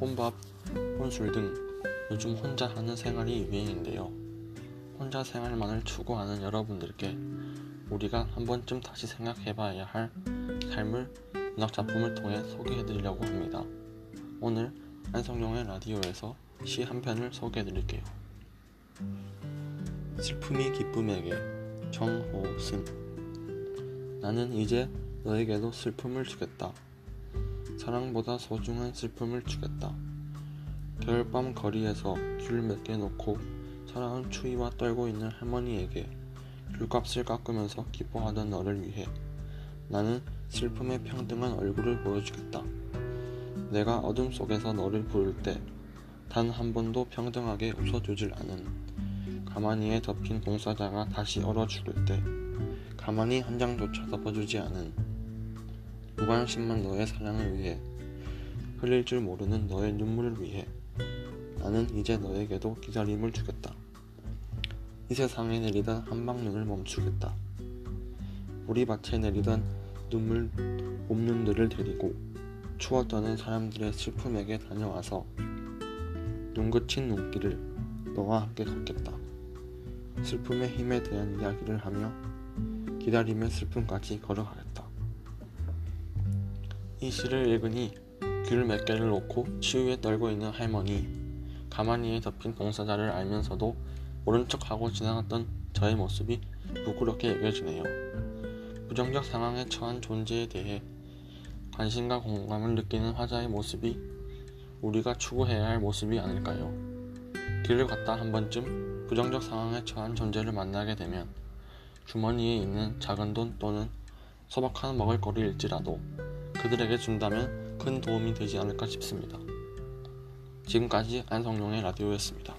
혼술 등 요즘 혼자 하는 생활이 유행인데요. 혼자 생활만을 추구하는 여러분들께 우리가 한 번쯤 다시 생각해봐야 할 삶을 문학 작품을 통해 소개해드리려고 합니다. 오늘 안성용의 라디오에서 시 한 편을 소개해드릴게요. 슬픔이 기쁨에게 정호승 나는 이제 너에게도 슬픔을 주겠다. 사랑보다 소중한 슬픔을 주겠다. 겨울밤 거리에서 귤 몇 개 놓고 사랑은 추위와 떨고 있는 할머니에게 귤값을 깎으면서 기뻐하던 너를 위해 나는 슬픔의 평등한 얼굴을 보여주겠다. 내가 어둠 속에서 너를 부를 때 단 한 번도 평등하게 웃어주질 않은 가만히에 덮인 봉사자가 다시 얼어 죽을 때 가만히 한 장조차 덮어주지 않은 무관심한 너의 사랑을 위해 흘릴 줄 모르는 너의 눈물을 위해 나는 이제 너에게도 기다림을 주겠다. 이 세상에 내리던 한방눈을 멈추겠다. 우리 밭에 내리던 눈물 옴눈들을 데리고 떠는 사람들의 슬픔에게 다녀와서 눈그친 눈길을 너와 함께 걷겠다. 슬픔의 힘에 대한 이야기를 하며 기다림의 슬픔까지 걸어가겠다. 이 시를 읽으니 귤 몇 개를 놓고 치유에 떨고 있는 할머니, 가만히에 덮인 봉사자를 알면서도 모른 척하고 지나갔던 저의 모습이 부끄럽게 여겨지네요. 부정적 상황에 처한 존재에 대해 관심과 공감을 느끼는 화자의 모습이 우리가 추구해야 할 모습이 아닐까요? 길을 걷다 한 번쯤 부정적 상황에 처한 존재를 만나게 되면 주머니에 있는 작은 돈 또는 소박한 먹을거리일지라도 그들에게 준다면 큰 도움이 되지 않을까 싶습니다. 지금까지 안성용의 라디오였습니다.